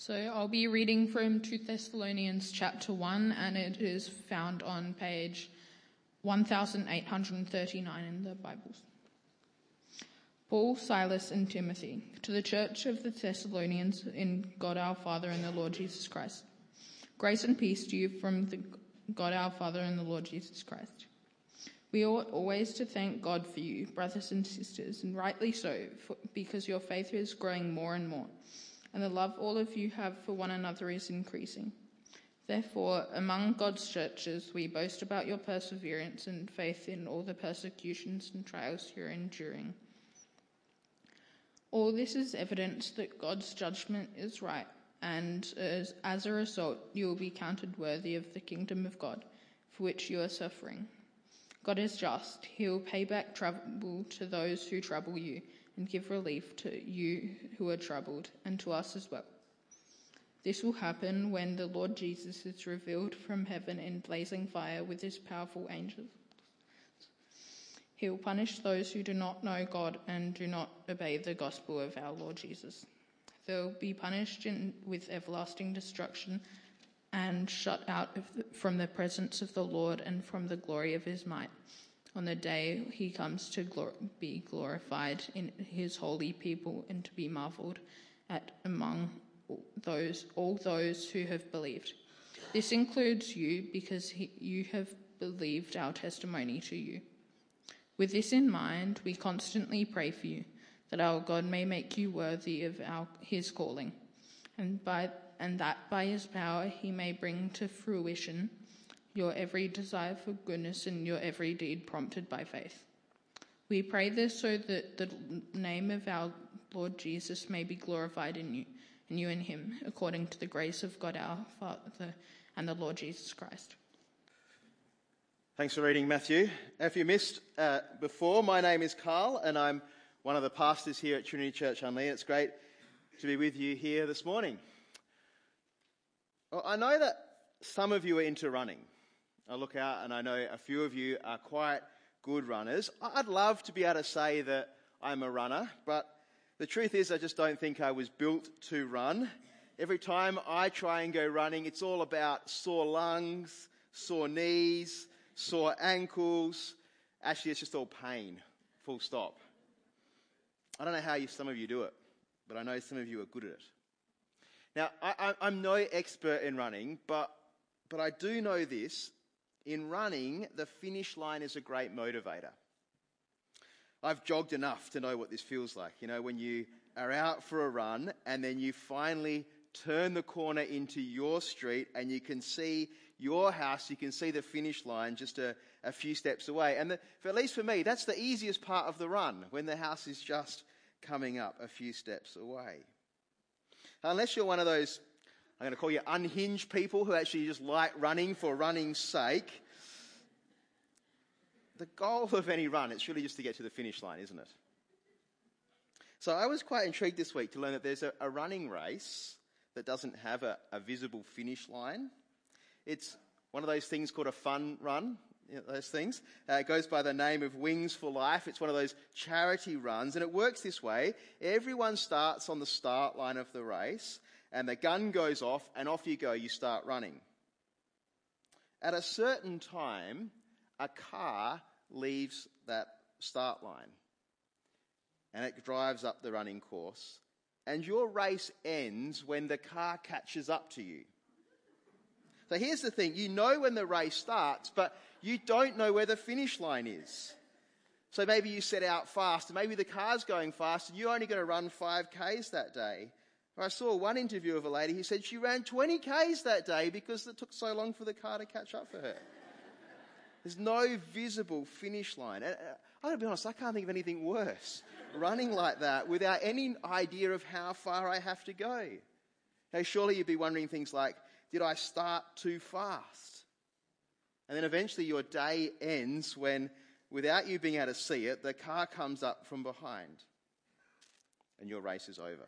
So I'll be reading from 2 Thessalonians chapter 1, and it is found on page 1839 in the Bibles. Paul, Silas, and Timothy, to the church of the Thessalonians in God our Father and the Lord Jesus Christ. Grace and peace to you from the God our Father and the Lord Jesus Christ. We ought always to thank God for you, brothers and sisters, and rightly so, for, because your faith is growing more and more, and the love all of you have for one another is increasing. Therefore, among God's churches, we boast about your perseverance and faith in all the persecutions and trials you're enduring. All this is evidence that God's judgment is right, and as, as a result, you will be counted worthy of the kingdom of God, for which you are suffering. God is just. He will pay back trouble to those who trouble you, and give relief to you who are troubled, and to us as well. This will happen when the Lord Jesus is revealed from heaven in blazing fire with his powerful angels. He will punish those who do not know God and do not obey the gospel of our Lord Jesus. They will be punished in, with everlasting destruction and shut out the, from the presence of the Lord and from the glory of his might on the day he comes to glor- be glorified in his holy people and to be marveled at among those all those who have believed. This includes you because he, you have believed our testimony to you. With this in mind, we constantly pray for you, that our God may make you worthy of our, his calling, and, by, and that by his power he may bring to fruition your every desire for goodness and your every deed prompted by faith. We pray this so that the name of our Lord Jesus may be glorified in you, and you in him, according to the grace of God our Father and the Lord Jesus Christ. Thanks for reading, Matthew. If you missed uh, before, my name is Carl, and I'm one of the pastors here at Trinity Church Unley. It's great to be with you here this morning. Well, I know that some of you are into running. I look out and I know a few of you are quite good runners. I'd love to be able to say that I'm a runner, but the truth is, I just don't think I was built to run. Every time I try and go running, it's all about sore lungs, sore knees, sore ankles. Actually, it's just all pain, full stop. I don't know how you, some of you do it, but I know some of you are good at it. Now, I, am no expert in running, but, but I do know this. In running, the finish line is a great motivator. I've jogged enough to know what this feels like. You know, when you are out for a run and then you finally turn the corner into your street and you can see your house, you can see the finish line just a, a few steps away. And the, for, at least for me, that's the easiest part of the run, when the house is just coming up a few steps away. Unless you're one of those, I'm going to call you unhinged people who actually just like running for running's sake, the goal of any run, it's really just to get to the finish line, isn't it? So I was quite intrigued this week to learn that there's a, a running race that doesn't have a, a visible finish line. It's one of those things called a fun run. You know, those things. Uh, it goes by the name of Wings for Life. It's one of those charity runs, and it works this way. Everyone starts on the start line of the race, and the gun goes off, and off you go. You start running. At a certain time, a car leaves that start line, and it drives up the running course, and your race ends when the car catches up to you. So here's the thing you know when the race starts, but you don't know where the finish line is. So maybe you set out fast, and maybe the car's going fast, and you're only going to run 5Ks that day. I saw one interview of a lady who said she ran 20 Ks that day because it took so long for the car to catch up for her. There's no visible finish line. And uh, I gotta be honest, I can't think of anything worse. running like that without any idea of how far I have to go. Hey, surely you'd be wondering things like, did I start too fast? And then eventually your day ends when, without you being able to see it, the car comes up from behind and your race is over.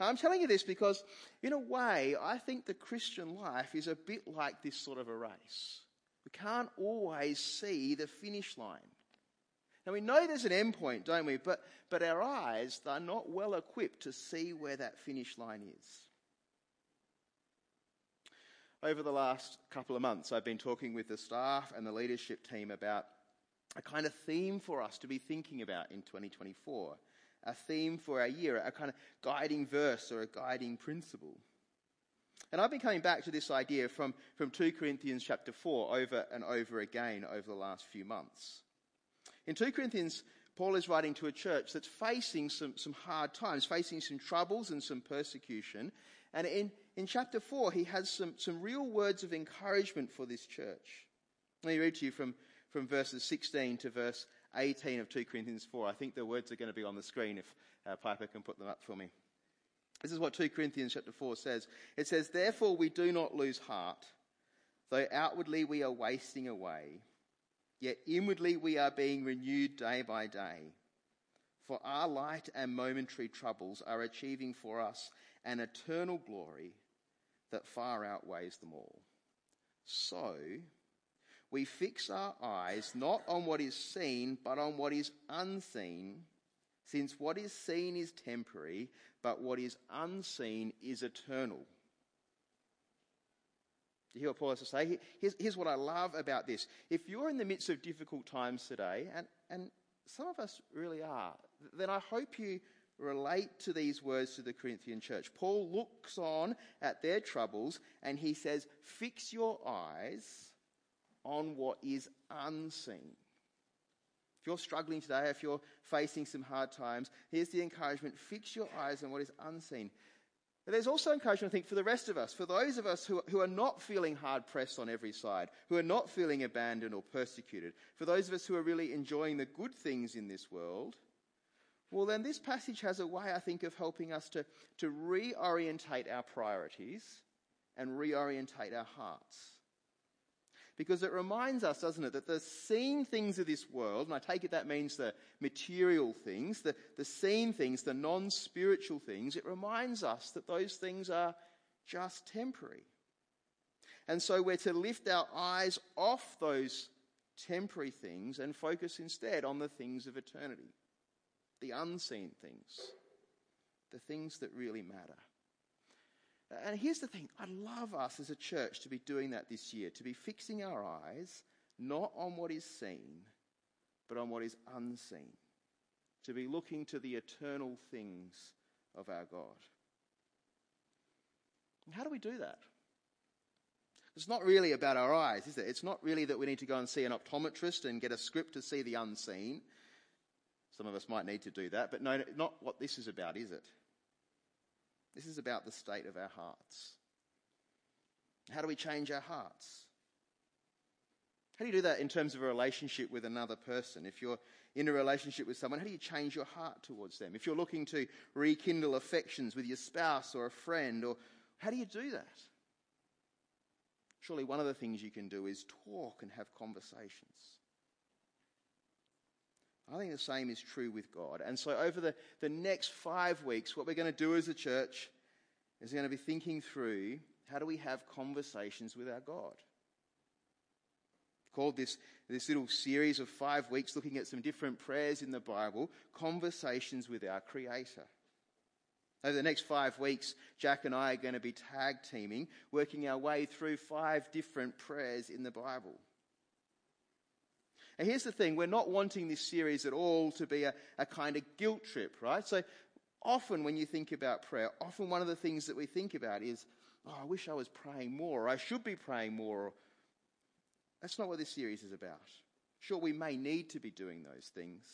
I'm telling you this because, in a way, I think the Christian life is a bit like this sort of a race. We can't always see the finish line. Now we know there's an end point, don't we? But, but our eyes are not well equipped to see where that finish line is. Over the last couple of months, I've been talking with the staff and the leadership team about a kind of theme for us to be thinking about in 2024, a theme for our year, a kind of guiding verse or a guiding principle. And I've been coming back to this idea from, from 2 Corinthians chapter 4 over and over again over the last few months. In 2 Corinthians, Paul is writing to a church that's facing some, some hard times, facing some troubles and some persecution. And in, in chapter 4, he has some, some real words of encouragement for this church. Let me read to you from, from verses 16 to verse 18 of 2 Corinthians 4. I think the words are going to be on the screen if uh, Piper can put them up for me. This is what 2 Corinthians chapter 4 says. It says, Therefore we do not lose heart, though outwardly we are wasting away Yet inwardly we are being renewed day by day. For our light and momentary troubles are achieving for us an eternal glory that far outweighs them all. So, we fix our eyes not on what is seen, but on what is unseen, since what is seen is temporary, but what is unseen is eternal you hear what Paul has to say? Here's, here's what I love about this. If you're in the midst of difficult times today, and, and some of us really are, then I hope you relate to these words to the Corinthian church. Paul looks on at their troubles and he says, Fix your eyes on what is unseen. If you're struggling today, if you're facing some hard times, here's the encouragement fix your eyes on what is unseen. But there's also encouragement, I think, for the rest of us, for those of us who, who are not feeling hard pressed on every side, who are not feeling abandoned or persecuted, for those of us who are really enjoying the good things in this world, well, then this passage has a way, I think, of helping us to, to reorientate our priorities and reorientate our hearts. Because it reminds us, doesn't it, that the seen things of this world, and I take it that means the material things, the, the seen things, the non spiritual things, it reminds us that those things are just temporary. And so we're to lift our eyes off those temporary things and focus instead on the things of eternity, the unseen things, the things that really matter. And here's the thing I'd love us as a church to be doing that this year, to be fixing our eyes not on what is seen, but on what is unseen, to be looking to the eternal things of our God. How do we do that? It's not really about our eyes, is it? It's not really that we need to go and see an optometrist and get a script to see the unseen. Some of us might need to do that, but no, not what this is about, is it? This is about the state of our hearts. How do we change our hearts? How do you do that in terms of a relationship with another person? If you're in a relationship with someone, how do you change your heart towards them? If you're looking to rekindle affections with your spouse or a friend, or how do you do that? Surely one of the things you can do is talk and have conversations. I think the same is true with God. And so, over the, the next five weeks, what we're going to do as a church is going to be thinking through how do we have conversations with our God. Called this, this little series of five weeks looking at some different prayers in the Bible, Conversations with Our Creator. Over the next five weeks, Jack and I are going to be tag teaming, working our way through five different prayers in the Bible. And here's the thing we're not wanting this series at all to be a, a kind of guilt trip, right? So often when you think about prayer, often one of the things that we think about is, oh, I wish I was praying more, or I should be praying more. That's not what this series is about. Sure, we may need to be doing those things,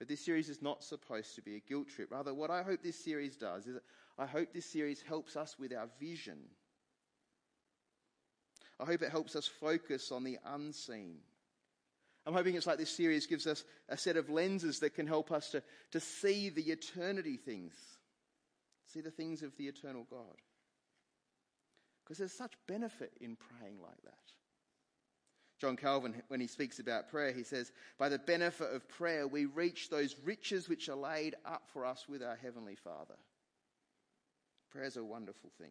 but this series is not supposed to be a guilt trip. Rather, what I hope this series does is I hope this series helps us with our vision. I hope it helps us focus on the unseen I'm hoping it's like this series gives us a set of lenses that can help us to, to see the eternity things, see the things of the eternal God. Because there's such benefit in praying like that. John Calvin, when he speaks about prayer, he says, By the benefit of prayer, we reach those riches which are laid up for us with our Heavenly Father. Prayer is a wonderful thing.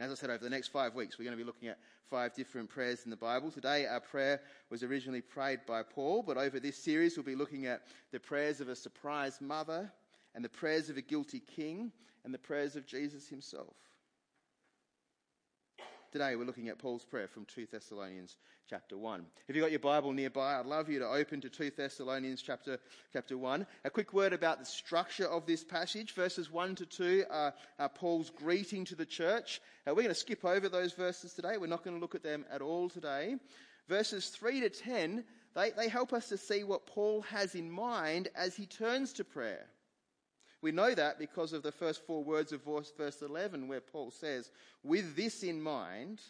As I said, over the next five weeks, we're going to be looking at five different prayers in the Bible. Today, our prayer was originally prayed by Paul, but over this series, we'll be looking at the prayers of a surprised mother, and the prayers of a guilty king, and the prayers of Jesus himself. Today we're looking at Paul's prayer from 2 Thessalonians chapter 1. If you've got your Bible nearby, I'd love you to open to 2 Thessalonians chapter, chapter 1. A quick word about the structure of this passage. Verses 1 to 2 are, are Paul's greeting to the church. Uh, we're going to skip over those verses today. We're not going to look at them at all today. Verses 3 to 10, they, they help us to see what Paul has in mind as he turns to prayer. We know that because of the first four words of verse 11, where Paul says, with this in mind.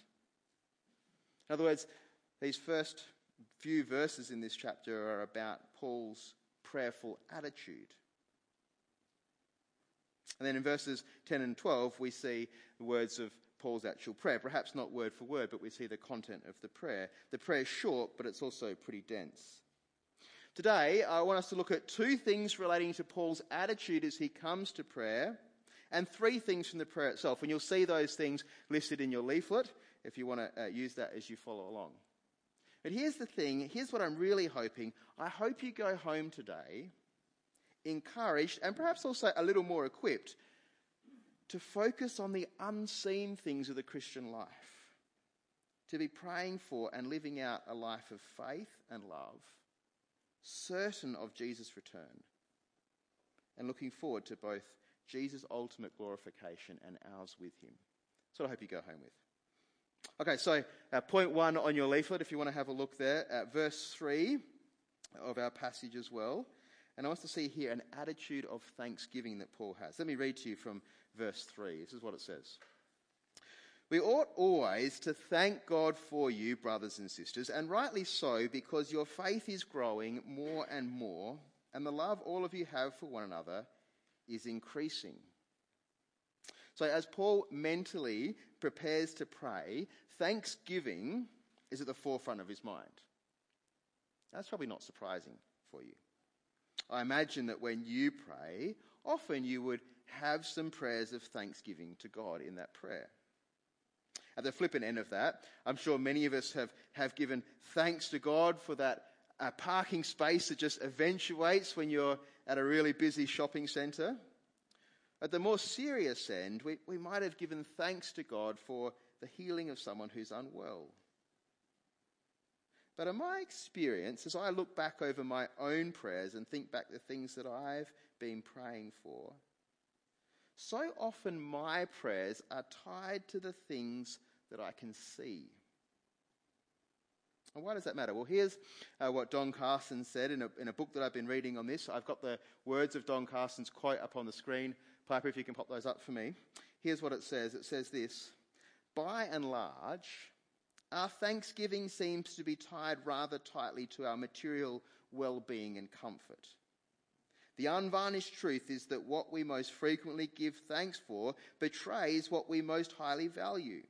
In other words, these first few verses in this chapter are about Paul's prayerful attitude. And then in verses 10 and 12, we see the words of Paul's actual prayer. Perhaps not word for word, but we see the content of the prayer. The prayer is short, but it's also pretty dense. Today, I want us to look at two things relating to Paul's attitude as he comes to prayer, and three things from the prayer itself. And you'll see those things listed in your leaflet if you want to uh, use that as you follow along. But here's the thing here's what I'm really hoping. I hope you go home today encouraged and perhaps also a little more equipped to focus on the unseen things of the Christian life, to be praying for and living out a life of faith and love certain of Jesus' return, and looking forward to both Jesus' ultimate glorification and ours with him. So I hope you go home with. Okay, so uh, point one on your leaflet, if you want to have a look there, at verse 3 of our passage as well. And I want to see here an attitude of thanksgiving that Paul has. Let me read to you from verse 3. This is what it says. We ought always to thank God for you, brothers and sisters, and rightly so, because your faith is growing more and more, and the love all of you have for one another is increasing. So, as Paul mentally prepares to pray, thanksgiving is at the forefront of his mind. That's probably not surprising for you. I imagine that when you pray, often you would have some prayers of thanksgiving to God in that prayer. At the flippant end of that, I'm sure many of us have, have given thanks to God for that uh, parking space that just eventuates when you're at a really busy shopping centre. At the more serious end, we, we might have given thanks to God for the healing of someone who's unwell. But in my experience, as I look back over my own prayers and think back the things that I've been praying for, so often my prayers are tied to the things that I can see. And why does that matter? Well, here's uh, what Don Carson said in a, in a book that I've been reading on this. I've got the words of Don Carson's quote up on the screen. Piper, if you can pop those up for me. Here's what it says it says this By and large, our thanksgiving seems to be tied rather tightly to our material well being and comfort. The unvarnished truth is that what we most frequently give thanks for betrays what we most highly value.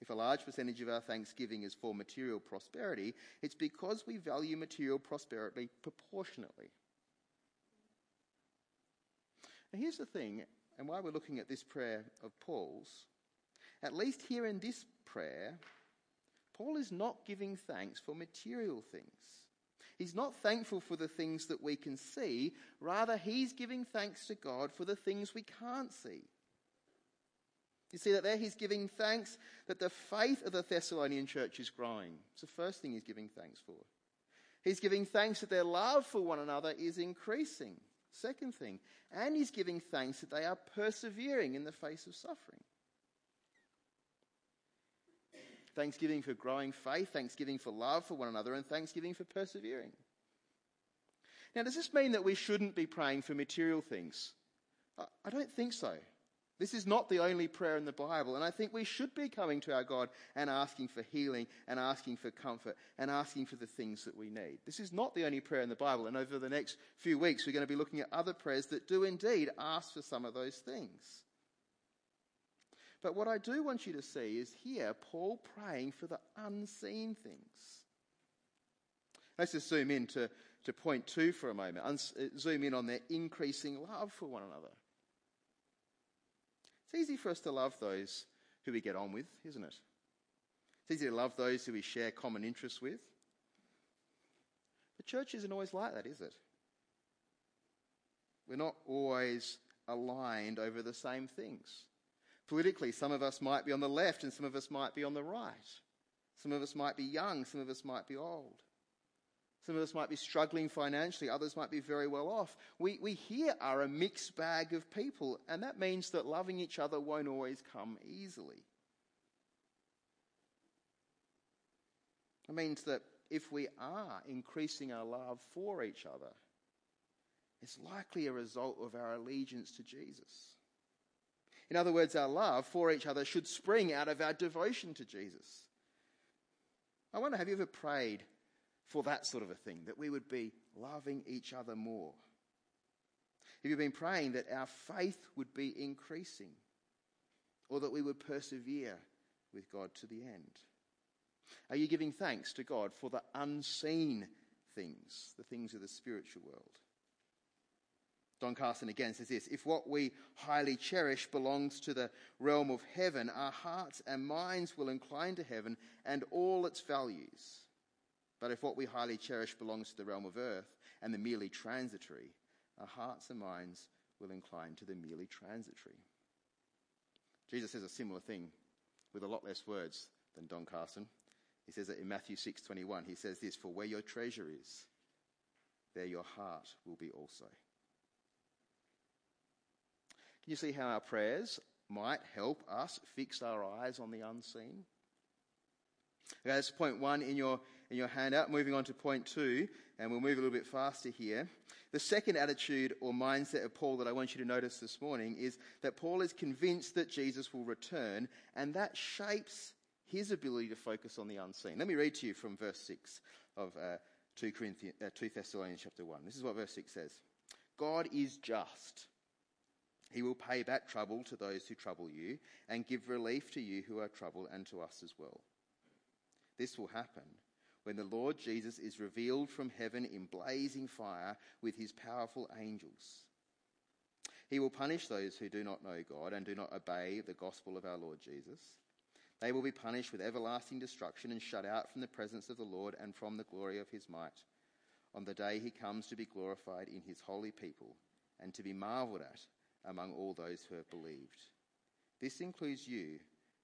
If a large percentage of our thanksgiving is for material prosperity, it's because we value material prosperity proportionately. Now, here's the thing, and why we're looking at this prayer of Paul's. At least here in this prayer, Paul is not giving thanks for material things. He's not thankful for the things that we can see, rather, he's giving thanks to God for the things we can't see. You see that there? He's giving thanks that the faith of the Thessalonian church is growing. It's the first thing he's giving thanks for. He's giving thanks that their love for one another is increasing. Second thing. And he's giving thanks that they are persevering in the face of suffering. Thanksgiving for growing faith, thanksgiving for love for one another, and thanksgiving for persevering. Now, does this mean that we shouldn't be praying for material things? I don't think so. This is not the only prayer in the Bible, and I think we should be coming to our God and asking for healing and asking for comfort and asking for the things that we need. This is not the only prayer in the Bible, and over the next few weeks, we're going to be looking at other prayers that do indeed ask for some of those things. But what I do want you to see is here Paul praying for the unseen things. Let's just zoom in to, to point two for a moment. Uns- uh, zoom in on their increasing love for one another. It's easy for us to love those who we get on with, isn't it? It's easy to love those who we share common interests with. The church isn't always like that, is it? We're not always aligned over the same things. Politically, some of us might be on the left and some of us might be on the right. Some of us might be young, some of us might be old. Some of us might be struggling financially, others might be very well off. We, we here are a mixed bag of people, and that means that loving each other won't always come easily. It means that if we are increasing our love for each other, it's likely a result of our allegiance to Jesus. In other words, our love for each other should spring out of our devotion to Jesus. I wonder, have you ever prayed for that sort of a thing, that we would be loving each other more? Have you been praying that our faith would be increasing or that we would persevere with God to the end? Are you giving thanks to God for the unseen things, the things of the spiritual world? Don Carson again says this If what we highly cherish belongs to the realm of heaven, our hearts and minds will incline to heaven and all its values. But if what we highly cherish belongs to the realm of earth and the merely transitory, our hearts and minds will incline to the merely transitory. Jesus says a similar thing with a lot less words than Don Carson. He says it in Matthew 6:21. He says this, "For where your treasure is, there your heart will be also." Can you see how our prayers might help us fix our eyes on the unseen? Okay, that's point one in your, in your handout. Moving on to point two, and we'll move a little bit faster here. The second attitude or mindset of Paul that I want you to notice this morning is that Paul is convinced that Jesus will return, and that shapes his ability to focus on the unseen. Let me read to you from verse 6 of uh, 2, Corinthians, uh, 2 Thessalonians chapter 1. This is what verse 6 says God is just he will pay back trouble to those who trouble you and give relief to you who are troubled and to us as well. This will happen when the Lord Jesus is revealed from heaven in blazing fire with his powerful angels. He will punish those who do not know God and do not obey the gospel of our Lord Jesus. They will be punished with everlasting destruction and shut out from the presence of the Lord and from the glory of his might on the day he comes to be glorified in his holy people and to be marveled at among all those who have believed. This includes you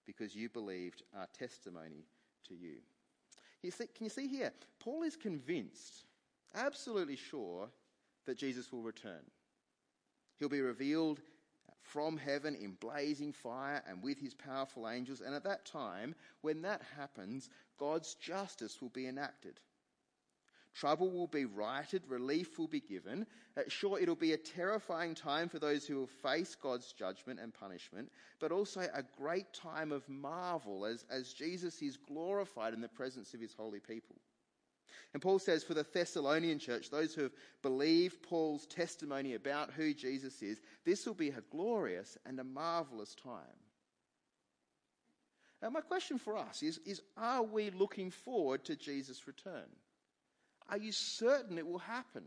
because you believed our testimony to you. See, can you see here? Paul is convinced, absolutely sure, that Jesus will return. He'll be revealed from heaven in blazing fire and with his powerful angels. And at that time, when that happens, God's justice will be enacted. Trouble will be righted, relief will be given. Uh, sure, it'll be a terrifying time for those who will face God's judgment and punishment, but also a great time of marvel as, as Jesus is glorified in the presence of his holy people. And Paul says for the Thessalonian church, those who have believed Paul's testimony about who Jesus is, this will be a glorious and a marvelous time. Now, my question for us is, is are we looking forward to Jesus' return? Are you certain it will happen?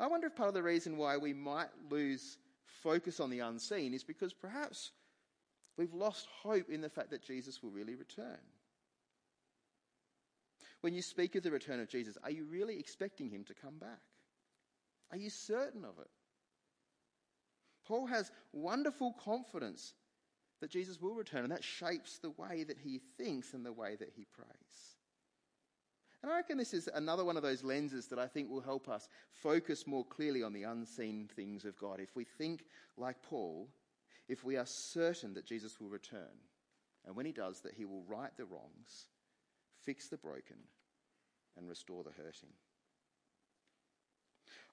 I wonder if part of the reason why we might lose focus on the unseen is because perhaps we've lost hope in the fact that Jesus will really return. When you speak of the return of Jesus, are you really expecting him to come back? Are you certain of it? Paul has wonderful confidence that Jesus will return, and that shapes the way that he thinks and the way that he prays. And I reckon this is another one of those lenses that I think will help us focus more clearly on the unseen things of God. If we think like Paul, if we are certain that Jesus will return, and when he does, that he will right the wrongs, fix the broken, and restore the hurting.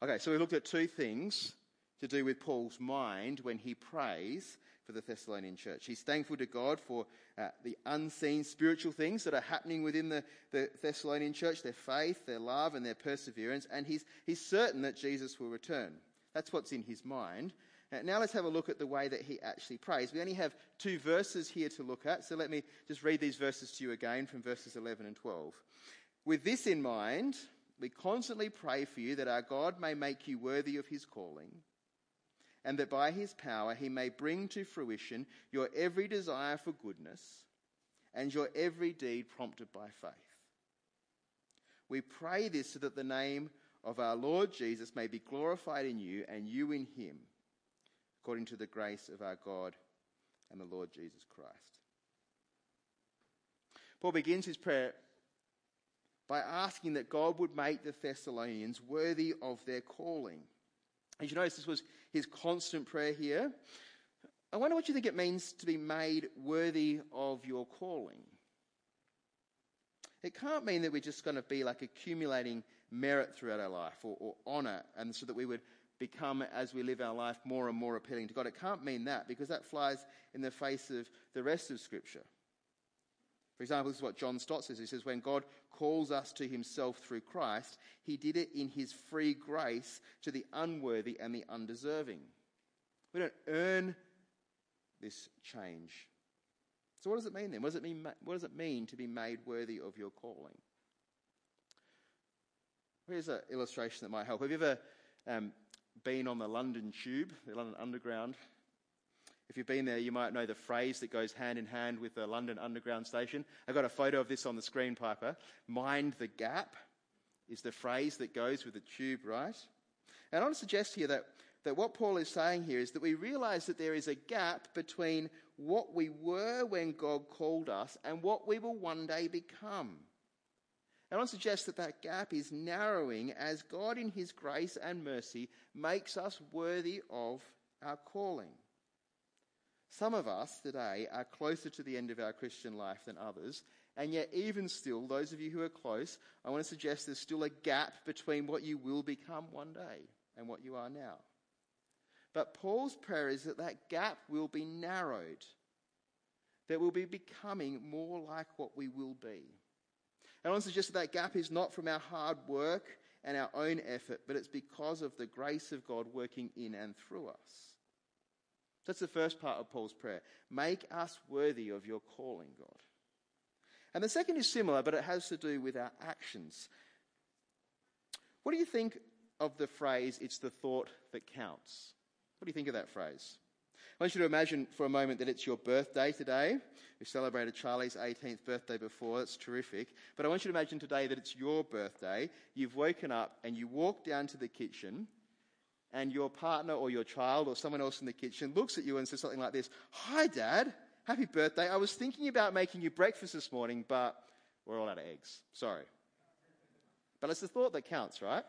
Okay, so we looked at two things to do with Paul's mind when he prays for the Thessalonian church. He's thankful to God for uh, the unseen spiritual things that are happening within the, the Thessalonian church their faith, their love, and their perseverance. And he's, he's certain that Jesus will return. That's what's in his mind. Uh, now let's have a look at the way that he actually prays. We only have two verses here to look at, so let me just read these verses to you again from verses 11 and 12. With this in mind, we constantly pray for you that our God may make you worthy of his calling and that by his power he may bring to fruition your every desire for goodness and your every deed prompted by faith. We pray this so that the name of our Lord Jesus may be glorified in you and you in him, according to the grace of our God and the Lord Jesus Christ. Paul begins his prayer by asking that God would make the Thessalonians worthy of their calling. As you notice, this was his constant prayer here. I wonder what you think it means to be made worthy of your calling. It can't mean that we're just going to be like accumulating merit throughout our life or, or honour, and so that we would become, as we live our life, more and more appealing to God. It can't mean that because that flies in the face of the rest of Scripture. For example, this is what John Stott says. He says, When God calls us to himself through Christ, he did it in his free grace to the unworthy and the undeserving. We don't earn this change. So, what does it mean then? What does it mean, what does it mean to be made worthy of your calling? Here's an illustration that might help. Have you ever um, been on the London Tube, the London Underground? If you've been there, you might know the phrase that goes hand in hand with the London Underground station. I've got a photo of this on the screen, Piper. Mind the gap is the phrase that goes with the tube, right? And I want to suggest here that, that what Paul is saying here is that we realize that there is a gap between what we were when God called us and what we will one day become. And I want to suggest that that gap is narrowing as God, in His grace and mercy, makes us worthy of our calling. Some of us today are closer to the end of our Christian life than others, and yet, even still, those of you who are close, I want to suggest there's still a gap between what you will become one day and what you are now. But Paul's prayer is that that gap will be narrowed, that we'll be becoming more like what we will be. And I want to suggest that that gap is not from our hard work and our own effort, but it's because of the grace of God working in and through us. That's the first part of Paul's prayer. Make us worthy of your calling, God. And the second is similar, but it has to do with our actions. What do you think of the phrase, it's the thought that counts? What do you think of that phrase? I want you to imagine for a moment that it's your birthday today. We celebrated Charlie's 18th birthday before. It's terrific. But I want you to imagine today that it's your birthday. You've woken up and you walk down to the kitchen and your partner or your child or someone else in the kitchen looks at you and says something like this Hi, Dad. Happy birthday. I was thinking about making you breakfast this morning, but we're all out of eggs. Sorry. But it's the thought that counts, right?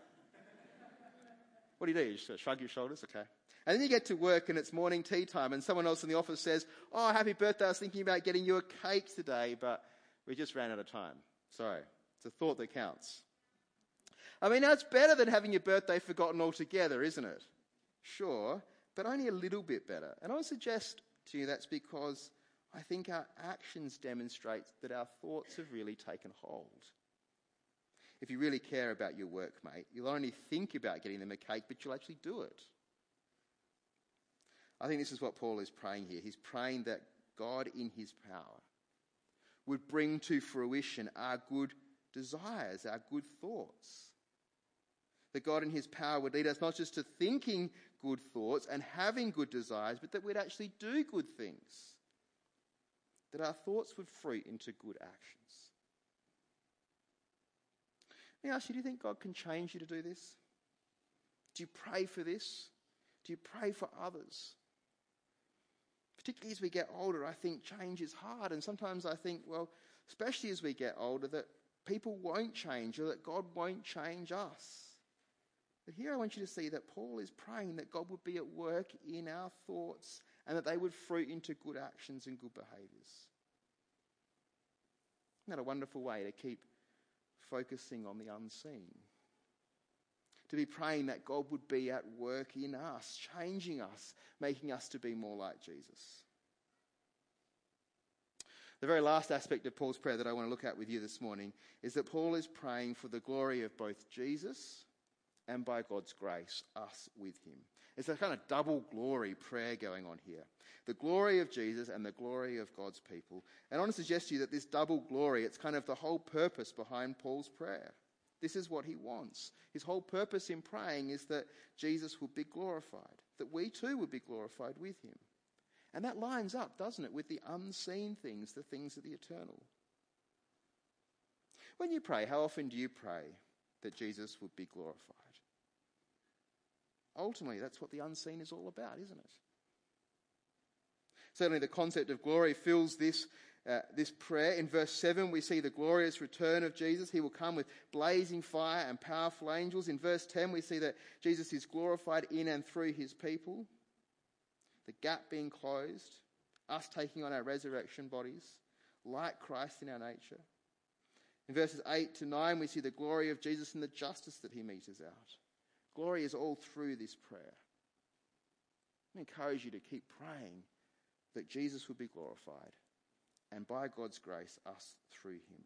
What do you do? You just shrug your shoulders? Okay. And then you get to work and it's morning tea time and someone else in the office says, Oh, happy birthday. I was thinking about getting you a cake today, but we just ran out of time. Sorry. It's a thought that counts. I mean, that's better than having your birthday forgotten altogether, isn't it? Sure, but only a little bit better. And I would suggest to you that's because I think our actions demonstrate that our thoughts have really taken hold. If you really care about your workmate, you'll only think about getting them a cake, but you'll actually do it. I think this is what Paul is praying here. He's praying that God, in his power, would bring to fruition our good desires, our good thoughts that God in His power would lead us not just to thinking good thoughts and having good desires, but that we'd actually do good things. That our thoughts would fruit into good actions. Let me ask you, do you think God can change you to do this? Do you pray for this? Do you pray for others? Particularly as we get older, I think change is hard. And sometimes I think, well, especially as we get older, that people won't change or that God won't change us. But here I want you to see that Paul is praying that God would be at work in our thoughts and that they would fruit into good actions and good behaviours. Isn't that a wonderful way to keep focusing on the unseen? To be praying that God would be at work in us, changing us, making us to be more like Jesus. The very last aspect of Paul's prayer that I want to look at with you this morning is that Paul is praying for the glory of both Jesus and by God's grace, us with him. It's a kind of double glory prayer going on here. The glory of Jesus and the glory of God's people. And I want to suggest to you that this double glory, it's kind of the whole purpose behind Paul's prayer. This is what he wants. His whole purpose in praying is that Jesus would be glorified, that we too would be glorified with him. And that lines up, doesn't it, with the unseen things, the things of the eternal. When you pray, how often do you pray that Jesus would be glorified? Ultimately, that's what the unseen is all about, isn't it? Certainly, the concept of glory fills this, uh, this prayer. In verse 7, we see the glorious return of Jesus. He will come with blazing fire and powerful angels. In verse 10, we see that Jesus is glorified in and through his people. The gap being closed, us taking on our resurrection bodies, like Christ in our nature. In verses 8 to 9, we see the glory of Jesus and the justice that he metes out. Glory is all through this prayer. I encourage you to keep praying that Jesus would be glorified and by God's grace, us through him.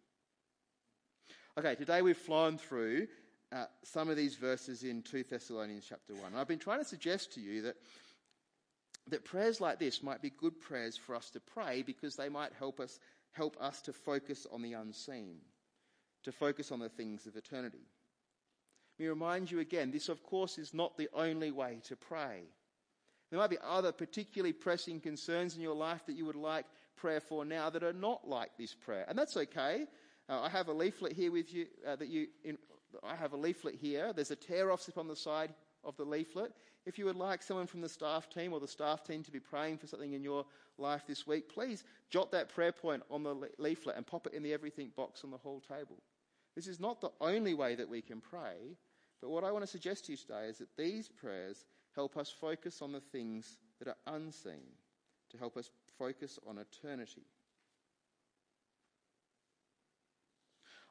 Okay, today we've flown through uh, some of these verses in 2 Thessalonians chapter 1. And I've been trying to suggest to you that, that prayers like this might be good prayers for us to pray because they might help us, help us to focus on the unseen, to focus on the things of eternity. Let me remind you again, this of course is not the only way to pray. There might be other particularly pressing concerns in your life that you would like prayer for now that are not like this prayer. And that's okay. Uh, I have a leaflet here with you uh, that you, in, I have a leaflet here. There's a tear off slip on the side of the leaflet. If you would like someone from the staff team or the staff team to be praying for something in your life this week, please jot that prayer point on the leaflet and pop it in the everything box on the hall table. This is not the only way that we can pray, but what I want to suggest to you today is that these prayers help us focus on the things that are unseen, to help us focus on eternity.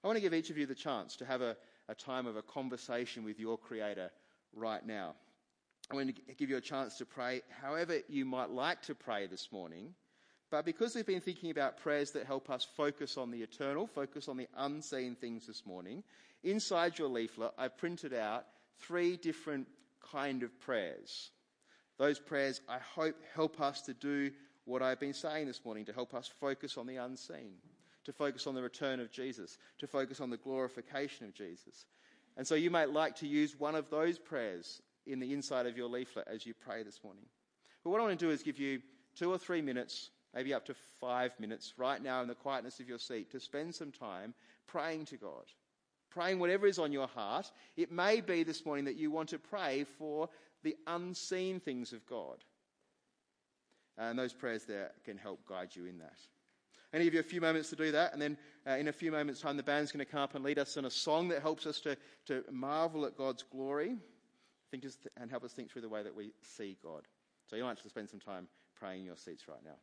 I want to give each of you the chance to have a, a time of a conversation with your Creator right now. I want to give you a chance to pray however you might like to pray this morning. But because we've been thinking about prayers that help us focus on the eternal, focus on the unseen things this morning, inside your leaflet, I've printed out three different kind of prayers. Those prayers, I hope, help us to do what I've been saying this morning, to help us focus on the unseen, to focus on the return of Jesus, to focus on the glorification of Jesus. And so you might like to use one of those prayers in the inside of your leaflet as you pray this morning. But what I want to do is give you two or three minutes, maybe up to five minutes, right now in the quietness of your seat, to spend some time praying to God praying whatever is on your heart. It may be this morning that you want to pray for the unseen things of God. And those prayers there can help guide you in that. I'm give you a few moments to do that, and then uh, in a few moments' time, the band's going to come up and lead us in a song that helps us to, to marvel at God's glory think and help us think through the way that we see God. So you might to spend some time praying in your seats right now.